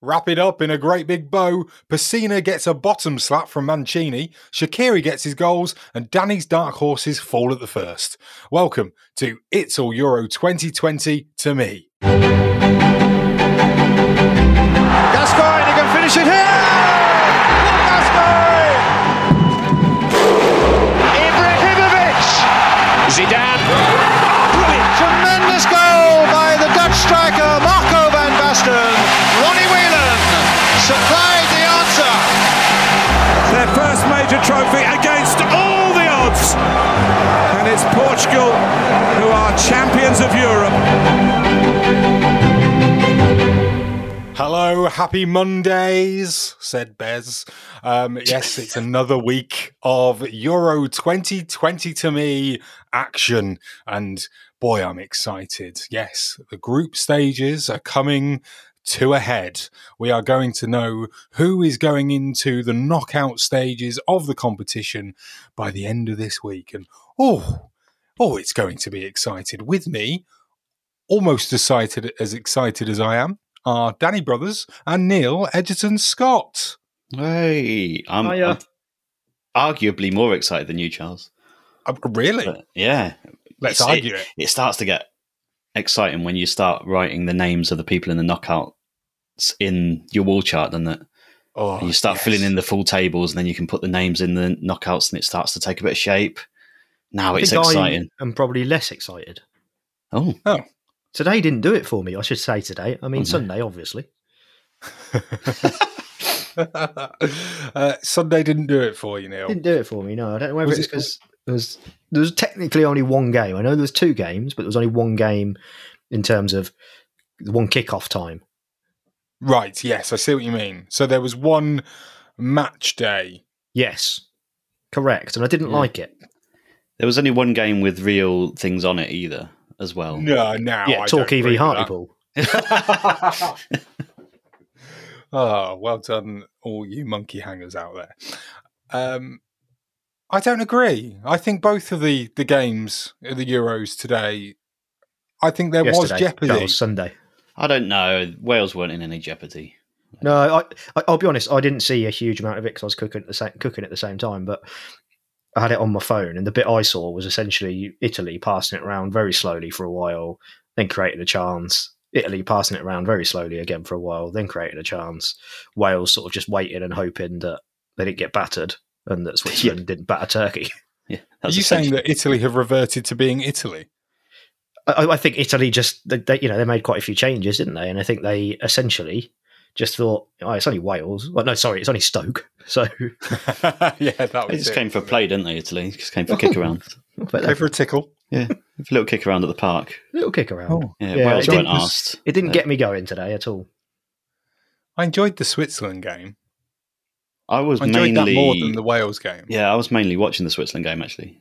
Wrap it up in a great big bow. Pessina gets a bottom slap from Mancini. Shaqiri gets his goals, and Danny's dark horses fall at the first. Welcome to It's All Euro 2020 to me. Gascoigne, can finish it here! Happy Mondays, said Bez. Um, yes, it's another week of Euro 2020 to me action. And boy, I'm excited. Yes, the group stages are coming to a head. We are going to know who is going into the knockout stages of the competition by the end of this week. And oh, oh, it's going to be excited. With me, almost as excited as excited as I am, are Danny Brothers and Neil Edgerton Scott. Hey, I'm, I'm arguably more excited than you, Charles. Uh, really? But yeah, Let's it's- argue it. It starts to get exciting when you start writing the names of the people in the knockouts in your wall chart, doesn't it? Oh, And you start yes. filling in the full tables, and then you can put the names in the knockouts, and it starts to take a bit of shape. Now I it's think exciting. I am probably less excited. Oh, Oh, Today didn't do it for me. I should say today. I mean Oh, no. Sunday, obviously. uh, Sunday didn't do it for you, Neil. Didn't do it for me. No, I don't know whether Was it's it- because there was there was technically only one game. I know there was two games, but there was only one game in terms of one kickoff time. Right, yes, I see what you mean. So there was one match day. Yes, correct. And I didn't Yeah. like it. there was only one game with real things on it either, as well. No, now yeah, I Torquay don't v Hartlepool. oh, well done, all you monkey hangers out there. Um, I don't agree. I think both of the the games, uh, the Euros today, I think there was jeopardy. That was Sunday. I don't know. Wales weren't in any jeopardy. No, I, I, I'll be honest. I didn't see a huge amount of it because I was cooking at the same cooking at the same time. But I had it on my phone, and the bit I saw was essentially Italy passing it around very slowly for a while, then created a chance. Italy passing it around very slowly again for a while, then created a chance. Wales sort of just waiting and hoping that they didn't get battered and that Switzerland didn't batter Turkey. Yeah, Are you saying that Italy have reverted to being Italy? I, I think Italy just they, they, you know they made quite a few changes, didn't they? And I think they essentially just thought, oh, it's only Wales. Well, no, sorry, it's only Stoke. So yeah, that They just it. came for a play, didn't they? Italy just came for a kick around, but Go for a tickle. Yeah, a little kick around at the park. A little kick around. Oh. Yeah, Yeah, Wales it weren't didn't- asked. It didn't Uh, get me going today at all. I enjoyed the Switzerland game. I was I enjoyed mainly that more than the Wales game. yeah, I was mainly watching the Switzerland game actually.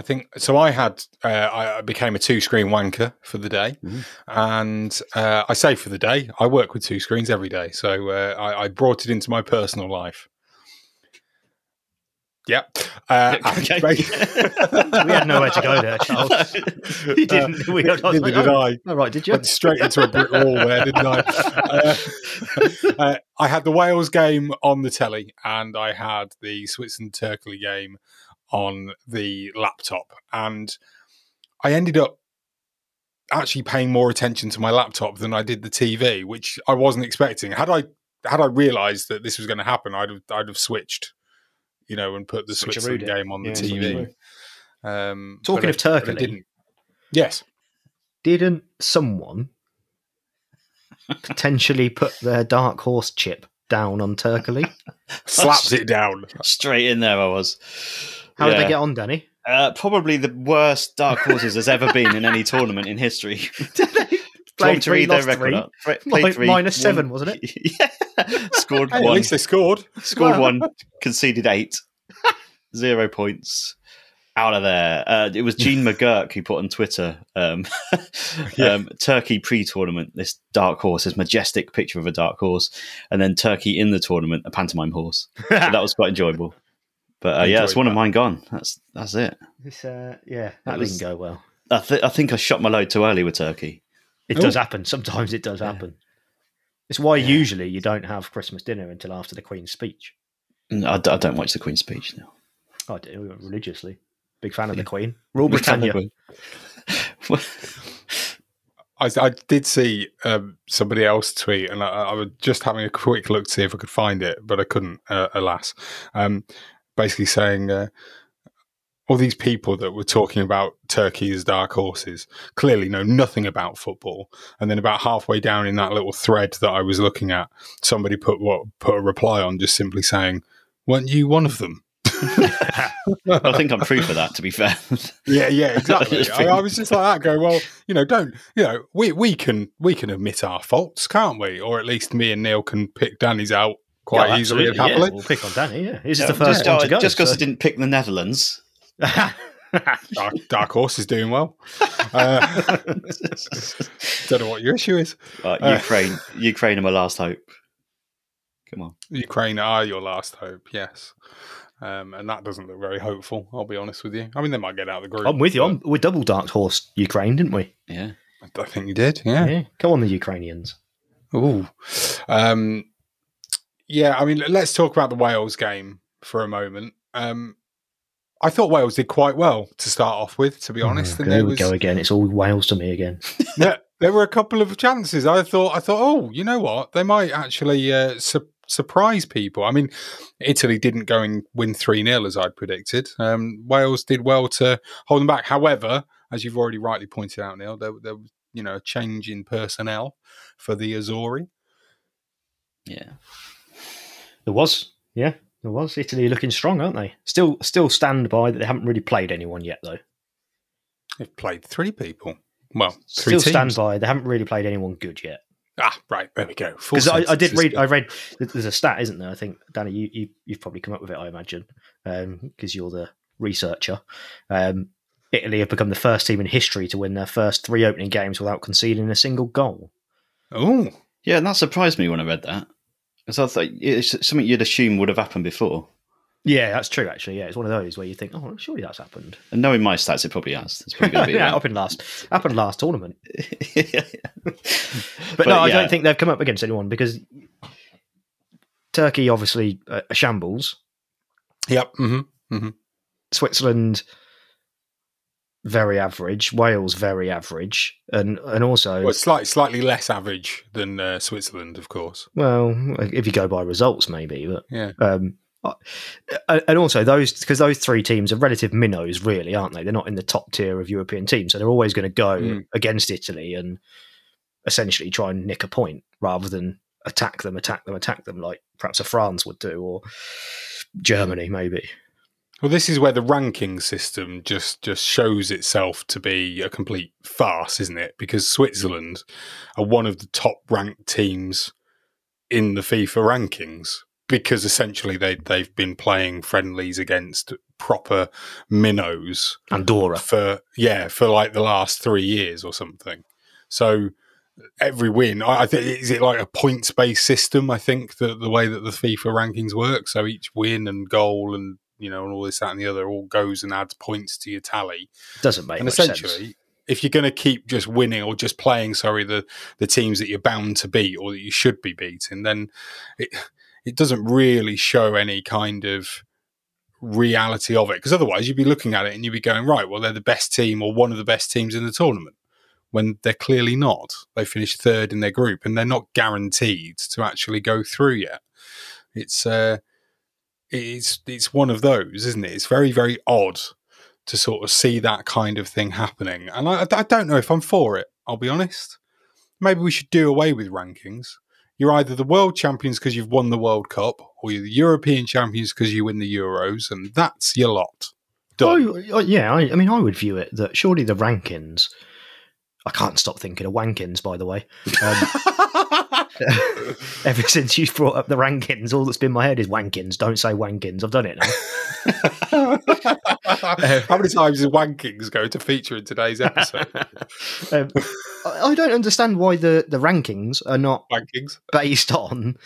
I think so. I had uh, I became a two screen wanker for the day, Mhm. and uh, I say for the day. I work with two screens every day, so uh, I, I brought it into my personal life. Yep. Uh, Okay. We had nowhere to go there, Charles. You didn't. we, I neither like, did oh, I. all right, did you? Went straight into a brick wall there, didn't I? Uh, uh, I had the Wales game on the telly, and I had the Switzerland Turkey game on the laptop, and I ended up actually paying more attention to my laptop than I did the TV, which I wasn't expecting. Had I had I realised that this was going to happen, I'd have I'd have switched, you know, and put the Switcherooed Switzerland game on the Yeah, TV. Um, Talking of I- I Turkey, didn't. Yes. Didn't someone potentially put their dark horse chip down on Turkey? slapped it down. Straight in there, I was. How did they get on, Danny? Uh, probably the worst dark horses there's ever been in any tournament in history. Played Want to three, their record three. up. Play- three, minus won- seven, wasn't it? yeah. Scored Hey, at least they scored. Scored Well. one. Conceded eight, zero points. Out of there. Uh, it was Gene McGurk who put on Twitter um, Yeah. um, Turkey pre tournament, this dark horse, this majestic picture of a dark horse, and then Turkey in the tournament, a pantomime horse. So that was quite enjoyable. But uh, yeah, it's Enjoyed one of mine gone. That's that's it. This, uh, yeah, that It was- didn't go well. I, th- I think I shot my load too early with Turkey. It Oh. does happen. Sometimes it does Yeah. happen. It's why usually you don't have Christmas dinner until after the Queen's speech. Mm, I, d- I don't watch the Queen's speech now. I do religiously. Big fan of the Queen. Rule Britannia. I, I did see um, somebody else tweet, and I, I, was just having a quick look to see if I could find it, but I couldn't, uh, alas. Um, basically saying uh, all these people that were talking about Turkey as dark horses clearly know nothing about football. And then about halfway down in that little thread that I was looking at, somebody put what put a reply on, just simply saying, "Weren't you one of them?" I think I'm proof of that. To be fair, yeah, yeah, exactly. I, I, was just like that, Go well, you know, don't, you know, we we can we can admit our faults, can't we? Or at least me and Neil can pick Danny's out quite yeah, easily and happily. Yeah, we'll pick on Danny. Yeah, this is the first yeah, one to go. Just because so. I didn't pick the Netherlands. dark, dark, Horse is doing well. Uh, don't know what your issue is. Uh, Ukraine, Ukraine are my last hope. Come on, Ukraine are your last hope. Yes. Um, and that doesn't look very hopeful. I'll be honest with you. I mean, they might get out of the group. I'm with you. I'm, we double dark horse Ukraine, didn't we? Yeah, I think you did. Yeah. yeah. Come on, the Ukrainians. Ooh. Um, yeah. I mean, let's talk about the Wales game for a moment. Um, I thought Wales did quite well to start off with, to be honest. Oh, and there there we was, go again. It's all Wales to me again. yeah, there were a couple of chances. I thought, I thought, oh, you know what? They might actually uh, su- surprise people. I mean, Italy didn't go and win 3 0 as I'd predicted. Um, Wales did well to hold them back. However, as you've already rightly pointed out, Neil, there, there was you know a change in personnel for the Azzurri. yeah. There was, yeah, there was. Italy looking strong, aren't they? Still, still stand by that they haven't really played anyone yet, though. They've played three people. Well, three Still teams. stand by they haven't really played anyone good yet. Ah, right. There we go. Because I, I did sentences. read, I read. There's a stat, isn't there? I think Danny, you, you you've probably come up with it. I imagine because you're the researcher. Um, Italy have become the first team in history to win their first three opening games without conceding a single goal. Oh, Yeah, and that surprised me when I read that. Because I thought it's something you'd assume would have happened before. Yeah, that's true. Actually, yeah, it's one of those where you think, oh, surely that's happened. And knowing my stats, it probably has. It's probably going to be yeah, that. up in last, happened last tournament. yeah. But, no, I don't think they've come up against anyone because Turkey obviously uh, a shambles. yep. Mm-hmm. Switzerland very average, Wales very average, and and also Well, slightly slightly less average than uh, Switzerland, of course. well, if you go by results, maybe, but Yeah. um, and also those because those three teams are relative minnows, really, aren't they? They're not in the top tier of European teams, so they're always going to go Mm. against Italy and essentially try and nick a point rather than attack them, attack them, attack them like perhaps a France would do or Germany, maybe. Well, this is where the ranking system just just shows itself to be a complete farce, isn't it? Because Switzerland are one of the top ranked teams in the FIFA rankings because essentially they they've been playing friendlies against proper minnows Andorra. for yeah for like the last three years or something. So every win, I, I think is it like a points based system? I think that the way that the FIFA rankings work. So each win and goal and you know and all this that and the other all goes and adds points to your tally. Doesn't make and essentially, sense. if you're going to keep just winning or just playing, sorry, the the teams that you're bound to beat or that you should be beating, then it it doesn't really show any kind of reality of it. Because otherwise, you'd be looking at it and you'd be going, right, well, they're the best team or one of the best teams in the tournament. When they're clearly not, they finished third in their group, and they're not guaranteed to actually go through yet. It's uh, it's it's one of those, isn't it? It's very very odd to sort of see that kind of thing happening, and I, I don't know if I'm for it. I'll be honest. Maybe we should do away with rankings. You're either the world champions because you've won the World Cup, or you're the European champions because you win the Euros, and that's your lot. Done. Yeah, I, I mean, I would view it that surely the rankings. I can't stop thinking of Wankins, by the way. Um, ever since you brought up the rankings, all that's been in my head is Wankins. Don't say Wankins. I've done it now. How many times is wankings going to feature in today's episode? Um, I I don't understand why the, the rankings are not rankings. based on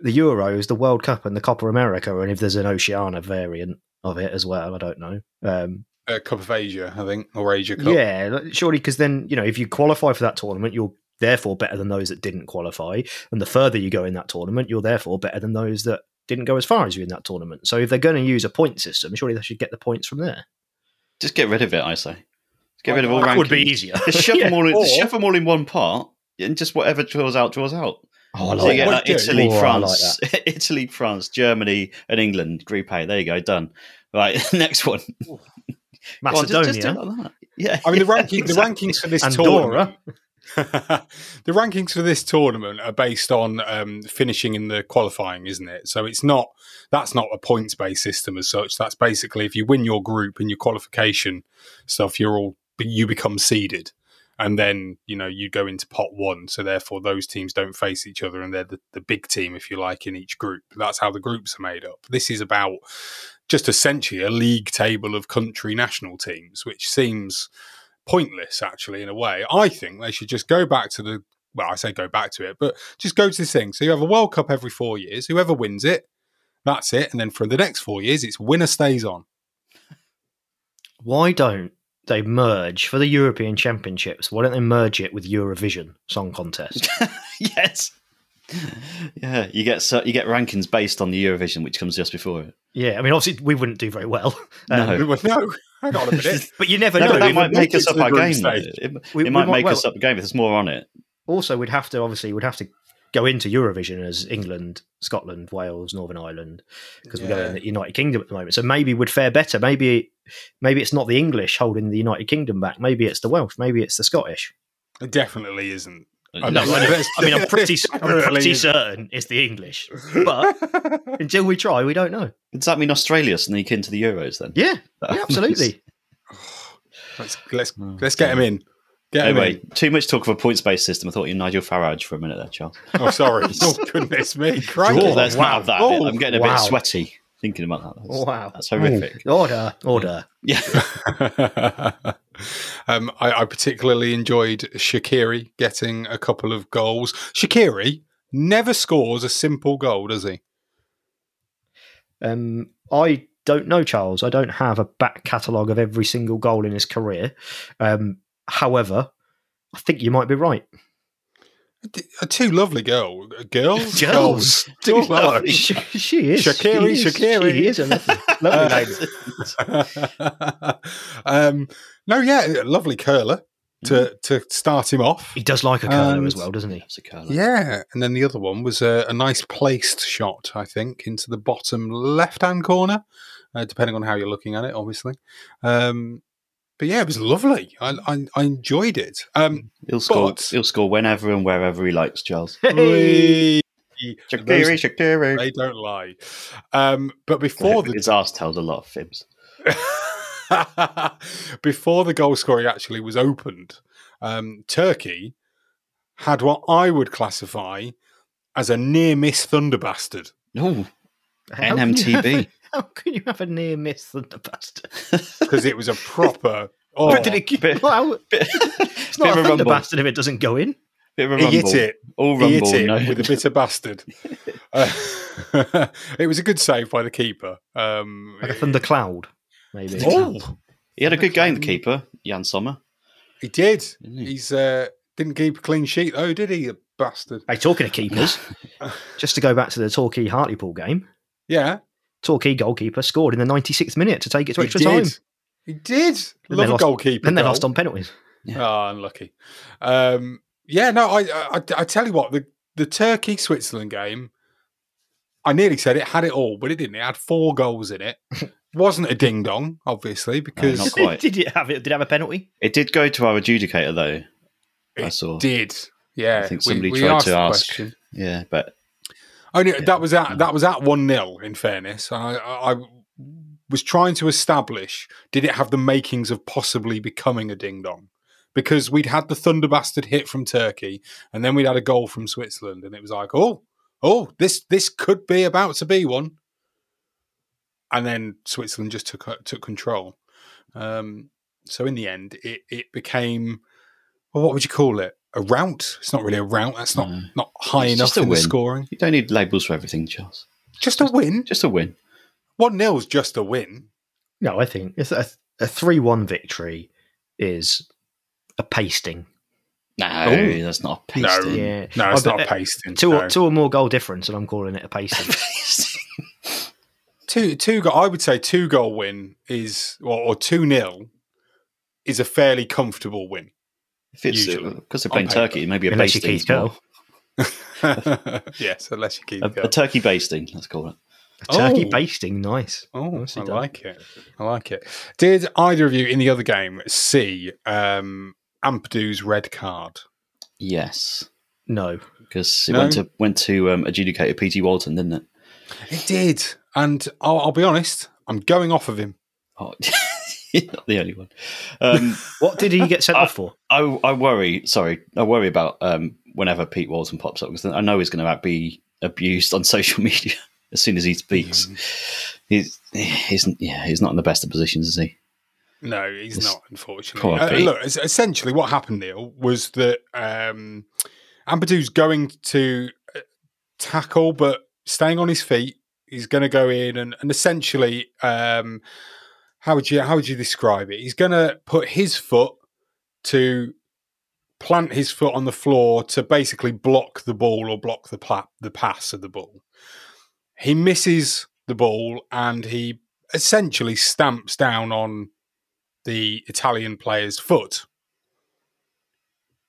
the Euros, the World Cup, and the Copa America, and if there's an Oceania variant of it as well. I don't know. Um, Uh, Cup of Asia, I think, or Asia Cup. Yeah, surely because then you know if you qualify for that tournament, you're therefore better than those that didn't qualify. And the further you go in that tournament, you're therefore better than those that didn't go as far as you in that tournament. So if they're going to use a point system, surely they should get the points from there. Just get rid of it, I say. Just get rid of all That rankings. would be easier. Just shove, them all in, just or- shove them all in one part, and just whatever draws out, draws out. Oh, I like get that. like. Italy, Oh, I France, Italy, France, Germany, and England. Group A. There you go, done. Right, next one. Go on, just- Macedonia, just like. Yeah, I mean, the, yeah, ranking, exactly. the rankings for this Andorra. tournament. the rankings for this tournament are based on um, finishing in the qualifying, isn't it? So it's not that's not a points based system as such. That's basically if you win your group and your qualification stuff, you're all you become seeded, and then you know you go into pot one. So therefore, those teams don't face each other, and they're the, the big team, if you like, in each group. That's how the groups are made up. This is about just essentially a league table of country national teams, which seems pointless actually in a way. I think they should just go back to the well, I say go back to it, but just go to this thing. So you have a World Cup every four years. Whoever wins it, that's it. And then for the next four years, it's winner stays on. Why don't they merge for the European Championships? Why don't they merge it with Eurovision Song Contest? yes. Yeah, you get so, you get rankings based on the Eurovision, which comes just before it. yeah, I mean, obviously we wouldn't do very well, No. Um, Well, no, hang on a minute. but you never No, know. but that We might make us up the our game. though. stage. It, We- it we might might make well- us up the game if there's more on it. also we'd have to obviously we'd have to go into Eurovision as England, Scotland, Wales, Northern Ireland because we're going in the United Kingdom at the moment. So maybe we'd fare better. Maybe maybe it's not the English holding the United Kingdom back. Maybe it's the Welsh. Maybe it's the Scottish. It definitely isn't. No, No, I mean, I'm pretty I'm pretty certain it's the English, but until we try, we don't know. Does that mean Australia sneak into the Euros then? Yeah, yeah absolutely. let's let's oh, let's get them in. Get Anyway, too much talk of a points based system. I thought you were Nigel Farage for a minute there, Charles. Oh, sorry. oh, goodness me. Crikey. Oh, Let's wow. not have that. Oh. I'm getting a wow. bit sweaty thinking about that. That's, Wow, that's horrific. Order, order. Yeah. um, I, I particularly enjoyed Shaqiri getting a couple of goals. Shaqiri never scores a simple goal, does he? Um, I don't know, Charles. I don't have a back catalogue of every single goal in his career. Um, however, I think you might be right. D- uh, Two lovely girl, girls, Girls. Two lovely. She, she is. Shaqiri, she is, Shaqiri. She is a lovely, lovely lady. um, no, yeah, lovely curler to to start him off. He does like a curler And- as well, doesn't he? That's a curler. Yeah, and then the other one was a, a nice placed shot, I think, into the bottom left hand corner, uh, depending on how you're looking at it, obviously. Um, but yeah, it was lovely. I, I, I enjoyed it. Um, He'll score. But- He'll score whenever and wherever he likes, Charles. we- Shaqiri, Shaqiri. they don't lie. Um, but before the His arse tells a lot of fibs. before the goal scoring actually was opened, um, Turkey had what I would classify as a near miss thunder bastard. Oh, How can you have NMTB. a- How can you have a near miss thunderbastard? because it was a proper. Oh, But did it, bit- well, bit, it's bit not of a a rumble. thunderbastard if it doesn't go in. Bit of a he rumble. hit it. All He rumble. hit it no. with a bit of bastard. Uh, it was a good save by the keeper. Um, Like a thundercloud, maybe. Oh, He had a good game, the keeper, Yann Sommer. he did. He? He's uh, didn't keep a clean sheet though, did he? The bastard. Hey, talking of keepers, just to go back to the Torquay Hartlepool game, Yeah, Torquay goalkeeper scored in the 96th minute to take it to extra did. time. He did. Then Love they a lost- goalkeeper. Then they goal. lost on penalties. Oh, unlucky. Um, yeah, no, I, I, I tell you what, the, the Turkey Switzerland game, I nearly said it had it all, but it didn't. It had four goals in it. Wasn't a ding dong, obviously, because not quite. did it have it? Did it have a penalty? It did go to our adjudicator, though. I it saw. did. Yeah, I think somebody we tried to ask. question. Yeah, but Only that was at that was at one 0 In fairness, I, I, I was trying to establish did it have the makings of possibly becoming a ding dong? Because we'd had the thunder bastard hit from Turkey and then we'd had a goal from Switzerland and it was like oh oh this this could be about to be one. And then Switzerland just took took control. Um, so in the end, it it became well, what would you call it? A rout? It's not really a route. That's not No. not high It's enough just a in the scoring. you don't need labels for everything, Charles. Just a win. Just a win. One nil's just a win. No, I think it's a, a three-one victory is a pasting. No, Ooh. that's not a No. pasting. Yeah, No, oh, it's I not bet- pasting. Two, no. or, two or more goal difference, and I'm calling it a pasting. two two goal. I would say two goal win is or, or two nil is a fairly comfortable win. If it's Usually, because they're playing turkey, maybe a Unless you basting. keep yes, unless you keep A, a turkey basting, let's call it. A turkey Oh. basting, nice. Oh, Nicely I done. like it. I like it. Did either of you in the other game see um, Ampadu's red card? Yes, No, because it No? went to went to um, adjudicator Pete Walton, didn't it? It did, and I'll, I'll be honest, I'm going off of him. Oh, you're not the only one. Um, what did he get sent I- off for? I, I worry. Sorry, I worry about um, whenever Pete Walton pops up because I know he's going to be abused on social media as soon as he speaks. He's he's yeah he's not in the best of positions, is he? No, he's It's not, unfortunately. Uh, look, essentially, what happened, Neil, was that um, Ampadu's going to uh, tackle, but staying on his feet. He's going to go in and, and essentially, um, how would you how would you describe it? He's going to put his foot to plant his foot on the floor to basically block the ball or block the pla- the pass of the ball. He misses the ball and he essentially stamps down on the Italian player's foot.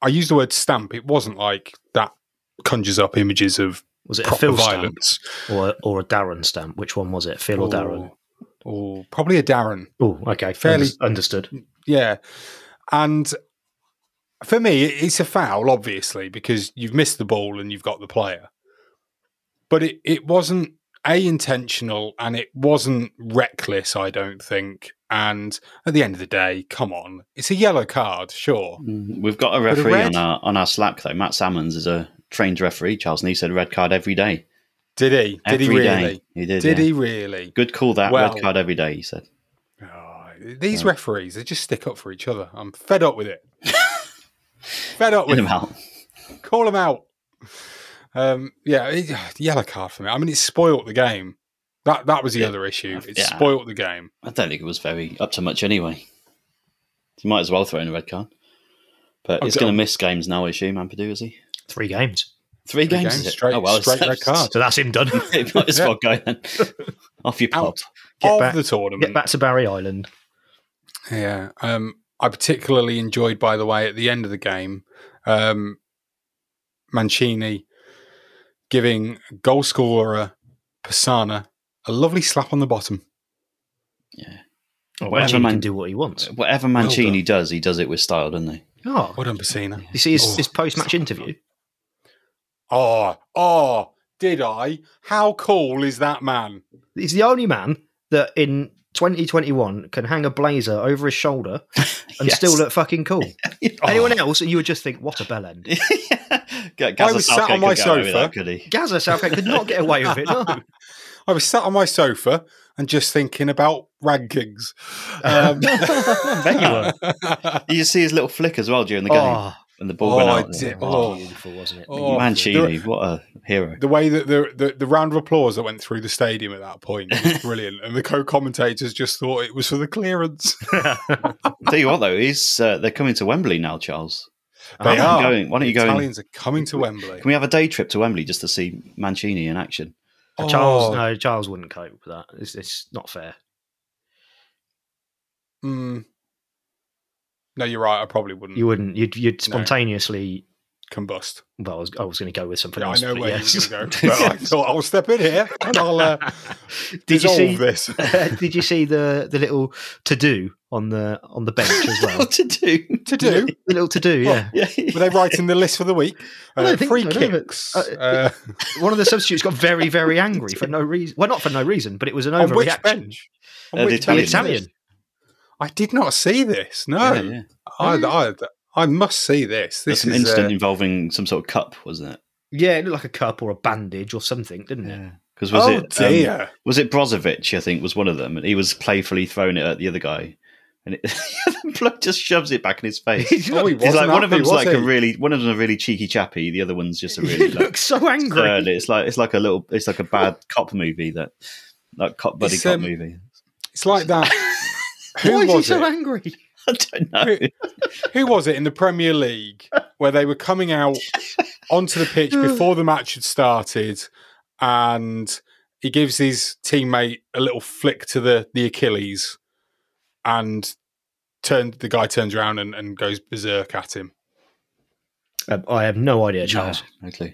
I use the word stamp. It wasn't like that conjures up images of Was it a Phil stamp violence. or or a Darren stamp? Which one was it, Phil or Darren? Or probably a Darren. Oh, okay, Fairly- Unders- understood. Yeah. And for me, it's a foul, obviously, because you've missed the ball and you've got the player. But it, it wasn't A, intentional, and it wasn't reckless, I don't think. And at the end of the day, come on. It's a yellow card, sure. Mm, We've got a But a referee red? on our on our Slack though. Matt Salmons is a trained referee, Charles, and he said red card every day. Did he? Did he Every day. really? He did. Did yeah. he really? Good call that Well- red card every day. He said. Oh, these referees, they just stick up for each other. I'm fed up with it. fed up Get with him out. Call them out. Um, yeah, it, yellow card for me. I mean, it spoilt the game. That that was the Yeah. other issue. It Yeah. spoilt the game. I don't think it was very up to much anyway. You might as well throw in a red card. But he's going to miss games now, I assume, Ampadu, is he? Three games. Three, Three games, games, straight- oh, well, straight red card. So that's him done. it might as well go then. Off you pop. Out Get of back- the tournament. Get back to Barry Island. Yeah. Um, I particularly enjoyed, by the way, at the end of the game, um, Mancini giving goal scorer Pessina a lovely slap on the bottom. Yeah. Oh, Whatever Mancini man- can do what he wants. Whatever Mancini done. does, he does it with style, doesn't he? Oh, Well done, Pessina. you see his, Oh. his post-match interview. Oh, oh, did I? How cool is that man? He's the only man that in 2021 can hang a blazer over his shoulder and Yes. still look fucking cool. Oh. Anyone else, you would just think, what a bell end. Ga- I was sat on my could get away with sofa. that, could he? Gaza Southgate could not get away with it. No, I was sat on my sofa and just thinking about rankings. Um, I you were. You see his little flick as well during the game Oh, when the ball Oh, went out. did. oh, beautiful, wasn't it? Oh. Mancini, what a hero. the way that the, the the round of applause that went through the stadium at that point was brilliant, and the co-commentators just thought it was for the clearance. Tell you what, though, he's uh, they're coming to Wembley now, Charles. They Why don't you are. go in- why don't you go in- Italians are coming to Wembley. Can we have a day trip to Wembley just to see Mancini in action? Charles, Oh, no, Charles wouldn't cope with that. It's, it's not fair. mm. No, you're right. I probably wouldn't You wouldn't. You'd, you'd spontaneously. combust. Well, I was, I was going to go with something Yeah, I else. know but where yes. you were going to go. But I thought I'll step in here and I'll uh, Did you see? this. did you see the the little to do on the on the bench as well? to do? to do. The little to do, yeah. Yeah. Were they writing the list for the week? I Uh, free so, kicks. uh, uh, One of the substitutes got very, very angry for no reason. Well, not for no reason, but it was an on which bench? On Uh, the which The Italian bench? Italian. I did not see this. No, Yeah, yeah. I, I, I must see this. There's This some is incident uh, involving some sort of cup, wasn't it? Yeah, it looked like a cup or a bandage or something, didn't it? Because was oh it um, dear. was it Brozovic? I think was one of them, and he was playfully throwing it at the other guy, and it, the bloke just shoves it back in his face. oh, he He's wasn't like one of them's was like a really one of them's a really cheeky chappy. The other one's just a He really like, looks so angry. third. It's like it's like a little it's like a bad cop movie that like cop buddy It's, cop um, movie. It's like that. Why Who is he so it? angry? I don't know. Who was it in the Premier League where they were coming out onto the pitch before the match had started, and he gives his teammate a little flick to the the Achilles, and turned the guy turns around and, and goes berserk at him. Um, I have no idea, Charles. No, no clue.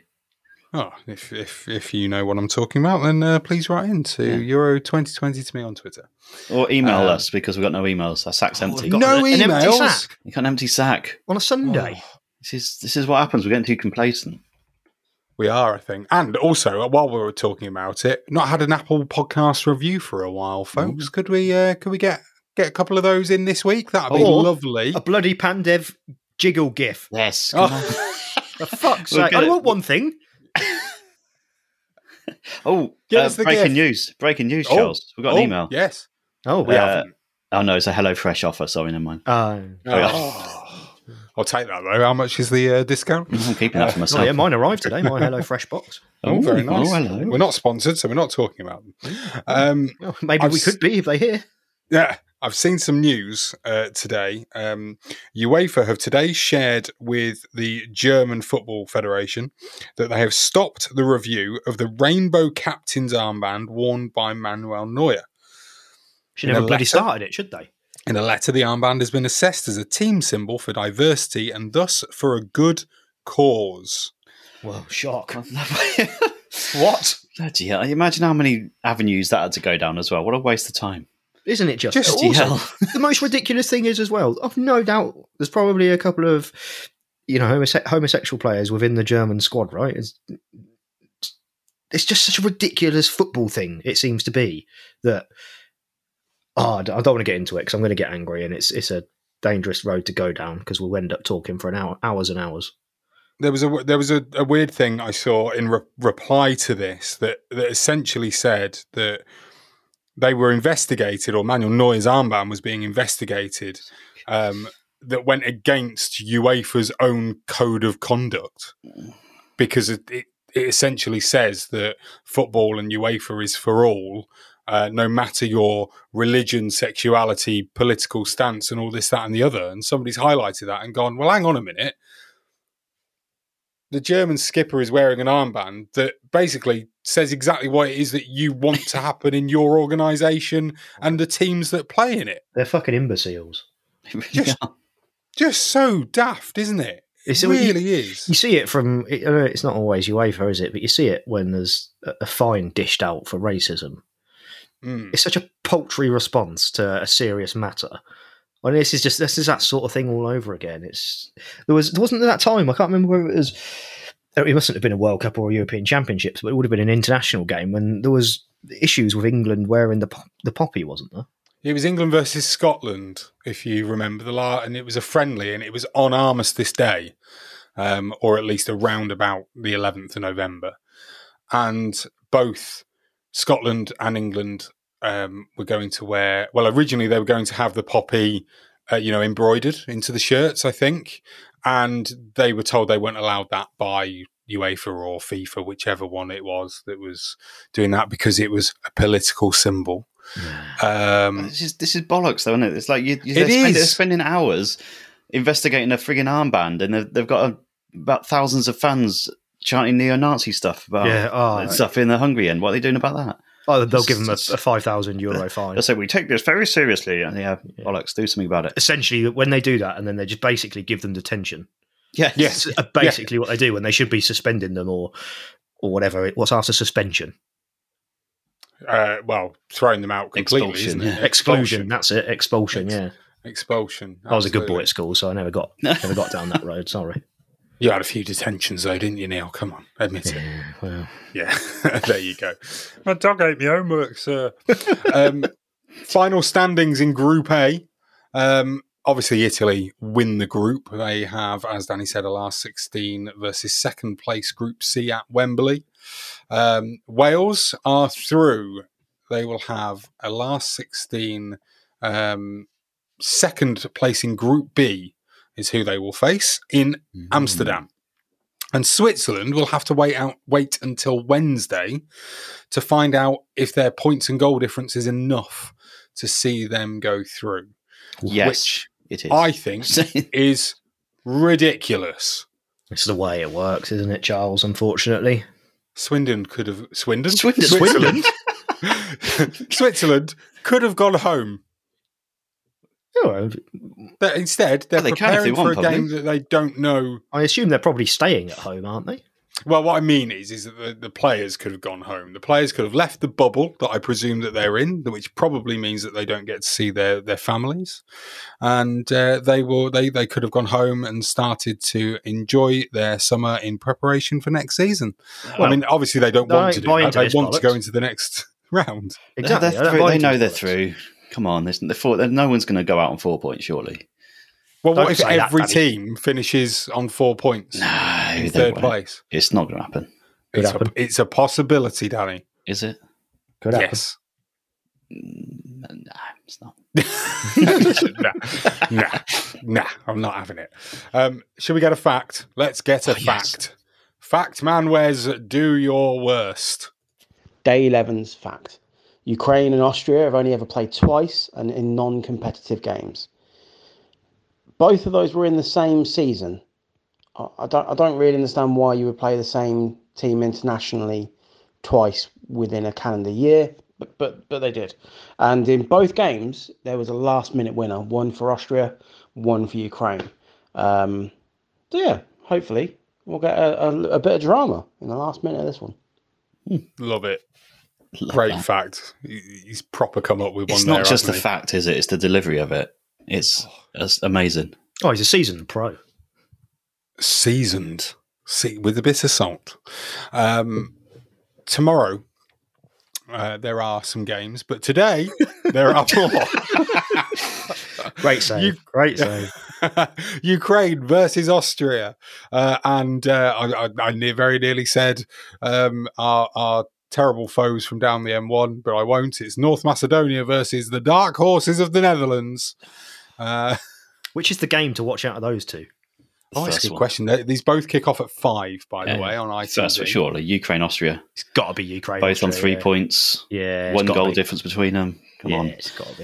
Oh, if if if you know what I'm talking about, then uh, please write in to Yeah. Euro 2020 to me on Twitter. Or email Um, us because we've got no emails. Our sack's Oh, empty. we've got No an- an empty emails? sack You got an empty sack. on a Sunday. Oh, This is this is what happens. We're getting too complacent. we are, I think. And also, while we were talking about it, not had an Apple podcast review for a while, folks. Could we uh, could we get get a couple of those in this week? That'd be Or lovely. A bloody Pandev jiggle gif. Yes. Oh. For fuck's We'll sake. I want one thing. Oh, Get uh, us the breaking gift. news! Breaking news, Oh, Charles. We've got an Oh, email. Yes. Oh, We Uh, haven't. Oh no, it's a HelloFresh offer. Sorry, never mind. Uh, Oh. I'll take that though. How much is the uh, discount? I'm keeping that for oh, myself. yeah, mine arrived today. My Hello Fresh box. Oh, very nice. oh, hello. We're not sponsored, so we're not talking about them. Um, Oh, maybe I've we s- could be if they hear. Yeah, I've seen some news uh, today. Um, UEFA have today shared with the German Football Federation that they have stopped the review of the rainbow captain's armband worn by Manuel Neuer. Should In never a bloody letter? started it, should they? In a letter, the armband has been assessed as a team symbol for diversity and thus for a good cause. Well, shock. what? Bloody hell! Imagine how many avenues that had to go down as well. What a waste of time. Isn't it just? Just- Also, hell. the most ridiculous thing is as well. I've no doubt there's probably a couple of you know homose- homosexual players within the German squad, right? It's, it's just such a ridiculous football thing. It seems to be that. Oh, I don't want to get into it because I'm going to get angry, and it's it's a dangerous road to go down because we'll end up talking for an hour, hours and hours. There was a there was a, a weird thing I saw in re- reply to this that that essentially said that they were investigated, or Manuel Neuer's armband was being investigated, um, that went against UEFA's own code of conduct because it, it, it essentially says that football and UEFA is for all. Uh, no matter your religion, sexuality, political stance, and all this, that, and the other. And somebody's highlighted that and gone, well, hang on a minute the German skipper is wearing an armband that basically says exactly what it is that you want to happen in your organisation and the teams that play in it. They're fucking imbeciles. Just- Just so daft, isn't it? It's It really is. You see it from. It's not always UEFA, is it? But you see it when there's a a fine dished out for racism. Mm. It's such a paltry response to a serious matter. This is just this is that sort of thing all over again. It's there was there wasn't that time. I can't remember where it was. It mustn't have been a World Cup or a European Championships, but it would have been an international game when there was issues with England wearing the the poppy, wasn't there? It was England versus Scotland, if you remember the la and it was a friendly, and it was on Armistice Day, um, or at least around about the 11th of November, and both Scotland and England um, were going to wear. Well, originally they were going to have the poppy, uh, you know, embroidered into the shirts, I think, and they were told they weren't allowed that by UEFA or FIFA, whichever one it was that was doing that because it was a political symbol. Um, This is this is bollocks, though, isn't it? It's like you, you It they're, spend- is. they're spending hours investigating a frigging armband, and they've, they've got a, about thousands of fans chanting neo-Nazi stuff about Yeah, oh, stuff in the Hungary end. What are they doing about that? Oh, they'll It's- give them a, a five thousand euro fine. They say we take this very seriously, and yeah, bollocks, do something about it. Essentially, when they do that, and then they just basically give them detention. Yeah, Yes. It's uh, basically what they do when they should be suspending them or or whatever. What's after suspension? uh, well, throwing them out completely, Expulsion, isn't it? yeah. Expulsion. That's it. Expulsion. Ex- Yeah. Expulsion. I was a good boy at school, so I never got never got down that road. Sorry. You had a few detentions though, didn't you, Neil? Come on, admit it. Yeah, well, Yeah, there you go. My dog ate my homework, sir. um, final standings in Group A. Um, obviously, Italy win the group. They have, as Danny said, a last 16 versus second place Group C at Wembley. Um, Wales are through. They will have a last 16. Um, second place in Group B is who they will face in mm. Amsterdam. And Switzerland will have to wait out wait until Wednesday to find out if their points and goal difference is enough to see them go through. Yes. Which It is. I think is ridiculous. It's the way it works, isn't it, Charles? Unfortunately, Swindon could have Swindon Swindon. Switzerland Switzerland could have gone home. But instead, they're Well, they can if they preparing for a want, game that they don't know. I assume they're probably staying at home, aren't they? Well, what I mean is, is that the, the players could have gone home. The players could have left the bubble that I presume that they're in, which probably means that they don't get to see their, their families, and uh, they will they they could have gone home and started to enjoy their summer in preparation for next season. I mean, obviously they don't I want to do that. They this want to go into the next round. Exactly. They're I don't through- they know they're bollocks. through. Come on, there's, they're four, no one's going to go out on four points, surely. Well, Don't what if say that, every Danny. team finishes on four points No, in third won't. place? It's not going to happen. Could It's a, it's a possibility, Danny. Is it? Could happen. Yes. Nah, it's not. nah, nah, nah, I'm not having it. Um, shall we get a fact? Let's get a Oh, yes. fact. Fact man wears do your worst. Day 11's fact. Ukraine and Austria have only ever played twice and in non competitive games. Both of those were in the same season. I don't, I don't really understand why you would play the same team internationally twice within a calendar year, but, but, but they did. And in both games, there was a last minute winner one for Austria, one for Ukraine. Um, so, yeah, hopefully we'll get a, a, a bit of drama in the last minute of this one. Love it. Love Great that. fact. He's proper come up with one It's there. not just the he? fact, is it? It's the delivery of it. It's, it's amazing. Oh, he's a seasoned pro. seasoned see, with a bit of salt. Um, tomorrow, uh, there are some games, but today there are more. Great save. You- Great save. Ukraine versus Austria, uh, and uh, I, I, I ne- very nearly said um, our, our terrible foes from down the M1, but I won't. It's North Macedonia versus the Dark Horses of the Netherlands. Uh, Which is the game to watch out of those two? oh, that's a good one. question. They- These both kick off at five, by the way, on ITV. First for surely. Ukraine, Austria, It's got to be Ukraine. both on three yeah. points. Yeah, One goal be. difference between them. Come yeah, on. it's got to be.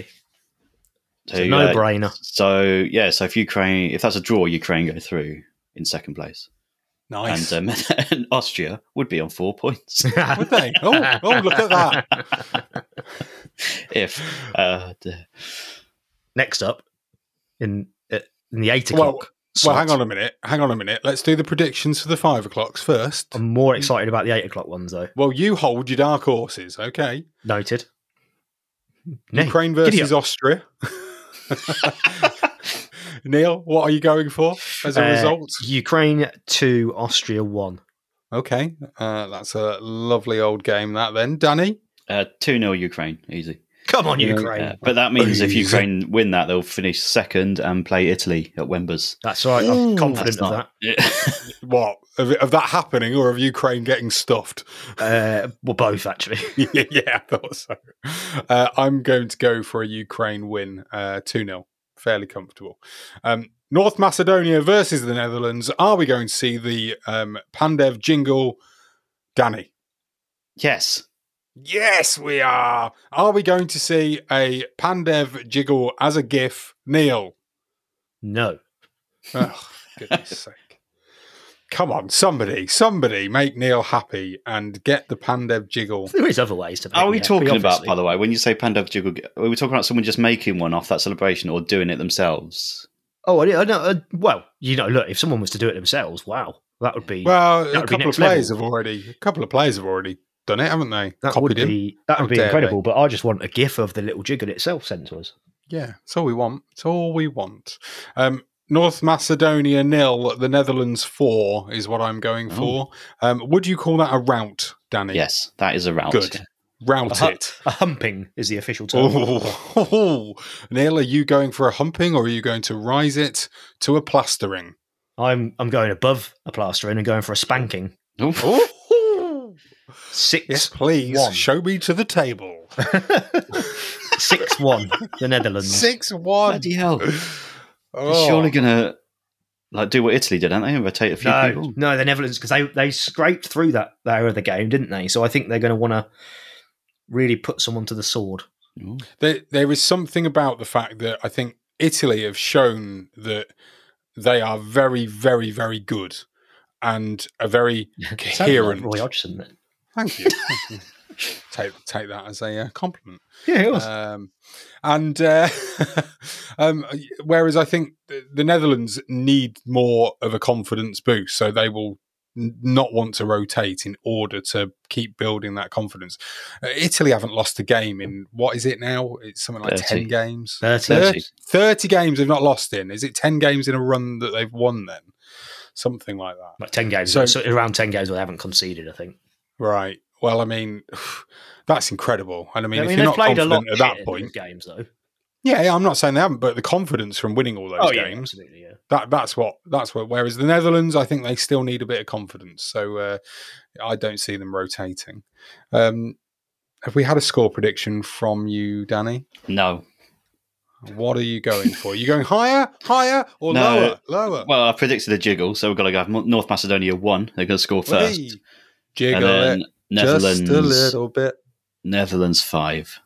It's So, a uh, no-brainer. So yeah, so if Ukraine, if that's a draw, Ukraine go through in second place, Nice. and, um, and Austria would be on four points Would they? Oh, oh, look at that. if. Uh, d- Next up, in uh, in the eight o'clock. Well, slot, hang on a minute. Hang on a minute. Let's do the predictions for the five o'clocks first. I'm more excited about the eight o'clock ones though. Well, you hold your dark horses, okay? Noted. Ukraine versus. Austria. Neil, what are you going for as a Uh, result? Ukraine two, Austria one. Okay, uh, that's a lovely old game. That then, Danny. uh, two 0 Ukraine, easy. Come on, Ukraine. Yeah, but that means if Ukraine win that, they'll finish second and play Italy at Wembers. That's right. I'm Ooh, confident of not- that. What of, of that happening, or of Ukraine getting stuffed? Uh, well, both actually. yeah, I thought so. Uh, I'm going to go for a Ukraine win, uh, 2 0. Fairly comfortable. Um, North Macedonia versus the Netherlands. Are we going to see the um, Pandev jingle? Danny. yes, Yes, we are. Are we going to see a Pandev jiggle as a GIF? Neil. No. Oh, goodness sake. Come on, somebody, somebody make Neil happy and get the Pandev jiggle. There is other ways to. Make it. Are me we happy, talking about, by the way, when you say Pandev Jiggle, are we talking about someone just making one off that celebration or doing it themselves? Oh, I, I know. Uh, well, you know, look, if someone was to do it themselves, wow, that would be Well, That a would be couple of players level. have already a couple of players have already done it, haven't they? that Copied would him. be that would be dare incredible. But I just want a GIF of the little jiggle itself sent to us. Yeah, it's all we want. It's all we want. Um, North Macedonia nil, the Netherlands four is what I'm going for. Um, would you call that a rout, Danny? Yes, that is a route. Good. Rout A, hu- it. a humping is the official term. Oh, Neil, are you going for a humping or are you going to rise it to a plastering? I'm I'm going above a plastering and going for a spanking. Oof. Oh, Six yes, please. one. Show me to the table. six one. The Netherlands. Six one. Bloody hell. They're Oh. surely going to like do what Italy did, aren't they? And rotate a few No, people. no, the Netherlands because they they scraped through that that of the game, didn't they? So I think they're going to want to really put someone to the sword. Ooh. There, there is something about the fact that I think Italy have shown that they are very, very, very good and a very Sounded like coherent. Roy Hodgson. Then. Thank you. Thank you. take take that as a uh, compliment. Yeah, it was. Um, and uh, um, whereas I think the the Netherlands need more of a confidence boost, so they will n- not want to rotate in order to keep building that confidence. Uh, Italy haven't lost a game in what is it now? It's something like 30. 10 games. 30. 30, 30 games they've not lost in. Is it 10 games in a run that they've won then? Something like that. like 10 games. So- So, around 10 games where they haven't conceded, I think. Right. Well, I mean, that's incredible. And I mean, I if you're they've not played a lot at that point, games, though. yeah, yeah, I'm not saying they haven't, but the confidence from winning all those Oh, yeah, games, absolutely, yeah. that that's what that's what. Whereas the Netherlands, I think they still need a bit of confidence. So uh, I don't see them rotating. Um, have we had a score prediction from you, Danny? No. What are you going for? Are you going higher, higher, or No. lower? Lower. Well, I predicted a jiggle, so we've got to go North Macedonia one. They're going to score first, Hey, jiggle and then it Netherlands, just a little bit. Netherlands five.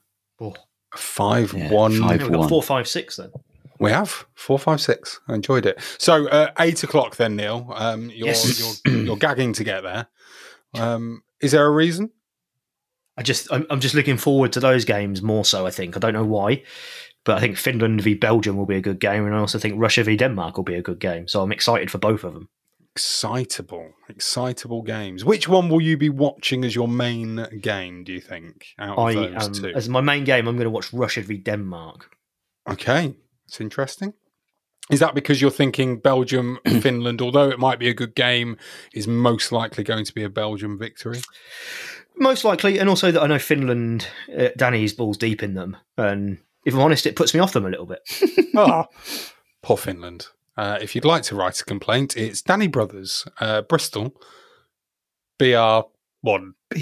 Five Yeah, one. five. Yeah, we've got one. four, five, six then. We have four, five, six. I enjoyed it. So uh, eight o'clock then, Neil. Um, you're, Yes. you're you're gagging to get there. Um, is there a reason? I just, I'm, I'm just looking forward to those games more so. I think I don't know why, but I think Finland v Belgium will be a good game, and I also think Russia v Denmark will be a good game. So I'm excited for both of them. Excitable, excitable games. Which one will you be watching as your main game? Do you think out of I those um, two? as my main game, I'm going to watch Russia v Denmark. Okay, it's interesting. Is that because you're thinking Belgium, Finland, although it might be a good game, is most likely going to be a Belgium victory? Most likely, and also that I know Finland, uh, Danny's balls deep in them, and if I'm honest, it puts me off them a little bit. Ah, poor Finland. Uh, if you'd like to write a complaint, it's Danny Brothers, uh, Bristol, BR1. BR.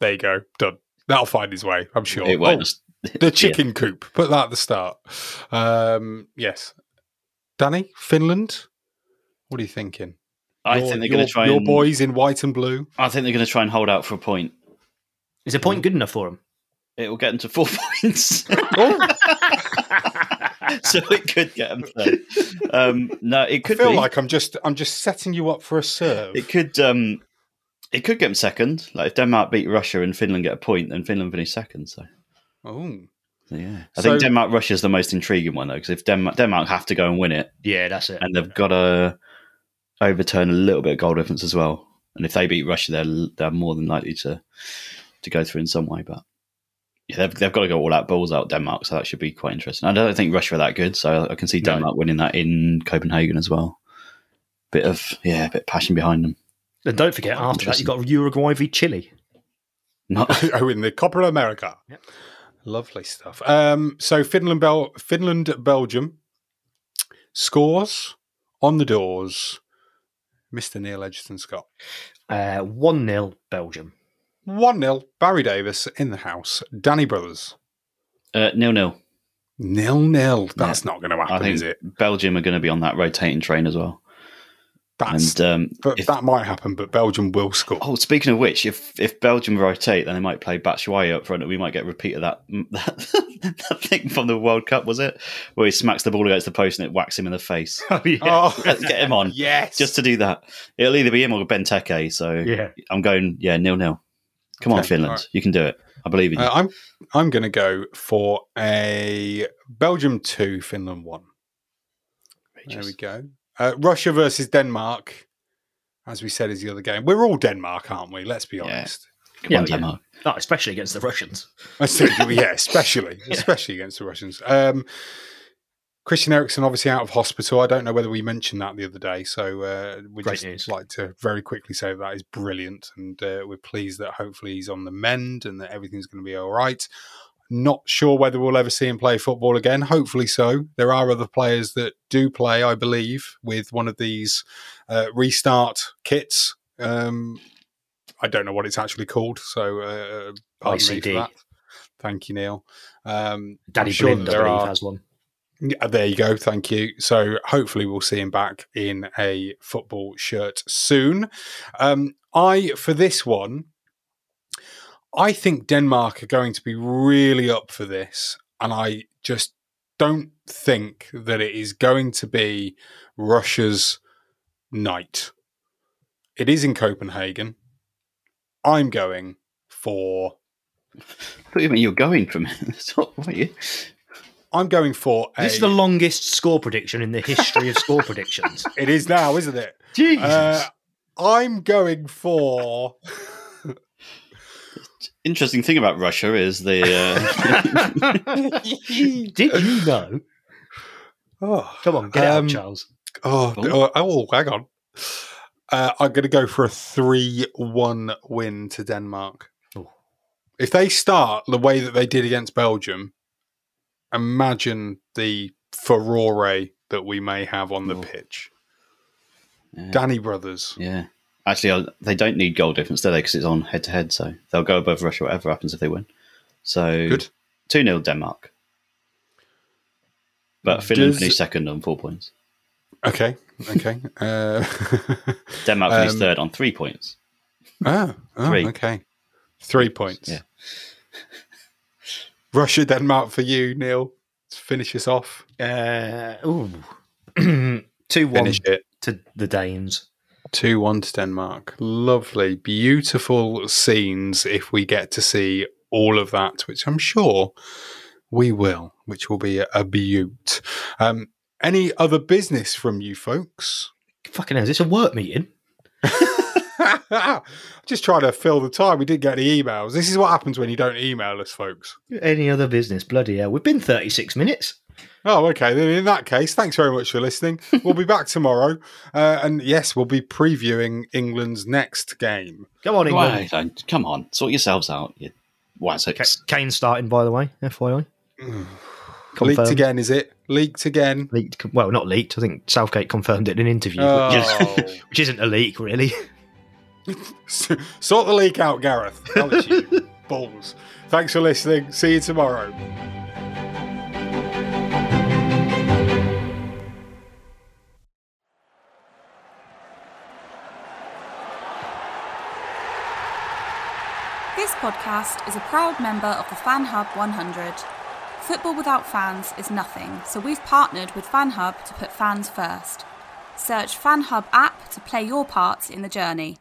There you go. Done. That'll find his way, I'm sure. It Oh, won't. the chicken coop. Put that at the start. Um, yes. Danny, Finland. What are you thinking? I Your- think they're going to try your and. boys in white and blue. I think they're going to try and hold out for a point. Is a point good enough for them? It will get them to four points. so it could get them there. Um, no, it could I could feel be. like I'm just I'm just setting you up for a serve. It could. Um, it could get them second. Like if Denmark beat Russia and Finland get a point, then Finland finish second. So, oh, yeah, I So- think Denmark Russia is the most intriguing one though, because if Denmark Denmark have to go and win it, Yeah, that's it. and they've got to overturn a little bit of goal difference as well. And if they beat Russia, they're they're more than likely to to go through in some way. But yeah, they've they've got to go all out balls out Denmark, so that should be quite interesting. I don't think Russia are that good, so I can see No. Denmark winning that in Copenhagen as well. Bit of yeah, a bit of passion behind them. and don't forget, after that, you've got Uruguay v Chile. Not oh, in the Copa America. Yep. Lovely stuff. Um, so Finland, Bel- Finland, Belgium scores on the doors. Mr. Neil Edgerton Scott. Uh, 1 0 Belgium. 1 0, Barry Davies in the house. Danny Brothers. uh, nil nil. Nil nil. That's not going to happen, is it? Belgium are going to be on that rotating train as well. That's, and um, but if- that might happen, but Belgium will score. Oh, speaking of which, if if Belgium rotate, then they might play Batshuayi up front, and we might get a repeat of that, that that thing from the World Cup, was it? Where he smacks the ball against the post and it whacks him in the face. Oh, yeah. Oh, Let's get him on. yes. Just to do that. It'll either be him or Benteke. So Yeah. I'm going, yeah, nil nil. Come on, Finland. all right. You can do it. I believe in you. Uh, I'm I'm going to go for a Belgium two, Finland one. There we go. Uh, Russia versus Denmark, as we said, is the other game. We're all Denmark, aren't we? Let's be Yeah. honest. Come yeah, on, yeah. Denmark. Oh, especially against the Russians. I think, yeah, especially, especially against the Russians. Um, Christian Eriksen obviously out of hospital. I don't know whether we mentioned that the other day, so uh, we Great just news. like to very quickly say that is brilliant, and uh, we're pleased that hopefully he's on the mend and that everything's going to be all right. Not sure whether we'll ever see him play football again. Hopefully so. There are other players that do play, I believe, with one of these uh, restart kits. Um, I don't know what it's actually called, so uh, pardon me for ICD. that. Thank you, Neil. Um, I'm sure Blind, I believe, has one. Yeah, there you go. Thank you. So hopefully we'll see him back in a football shirt soon. Um, I for this one, I think Denmark are going to be really up for this, and I just don't think that it is going to be Russia's night. It is in Copenhagen. I'm going for. I thought you meant you're going from what are you? I'm going for. A, This is the longest score prediction in the history of score predictions. it is now, isn't it? Jesus. Uh, I'm going for. Interesting thing about Russia is the uh, Did you know? Oh, Come on, get it Um, out, Charles. oh, oh, oh, hang on. Uh, I'm going to go for a 3 1 win to Denmark. Oh. If they start the way that they did against Belgium, imagine the furore that we may have on the Oh. pitch. Yeah. Danny Brothers. yeah. Actually, they don't need goal difference, do they? Because it's on head to head, so they'll go above Russia whatever happens if they win. So Good. two 0 Denmark, but Finland Does- finished second on four points. Okay. Okay. Uh, Denmark finished Um, third on three points. oh, oh, Three. okay. Three points. Yeah. Russia, Denmark for you, Neil. To finish us off. Uh, ooh. 2 1 Finish it. to the Danes. 2 1 to Denmark. Lovely, beautiful scenes if we get to see all of that, which I'm sure we will, which will be a, a beaut. Um, any other business from you folks? Fucking hell, is this a work meeting? Just trying to fill the time. We didn't get any emails. This is what happens when you don't email us, folks. Any other business? Bloody hell. We've been 36 minutes. Oh, okay. Then in that case, thanks very much for listening. We'll be back tomorrow. Uh, and yes, we'll be previewing England's next game. Come on, England. Why don't- come on, sort yourselves out, you Ka- wazzocks. Kane starting, by the way, FYI. Leaked again, is it? Leaked again. Leaked. Well, not leaked. I think Southgate confirmed it in an interview, Oh. which isn't a leak, really. Sort the leak out, Gareth. Hell, it's you. Balls. Thanks for listening. See you tomorrow. This podcast is a proud member of the Fan Hub 100. Football without fans is nothing, so we've partnered with Fan Hub to put fans first. Search Fan Hub app to play your part in the journey.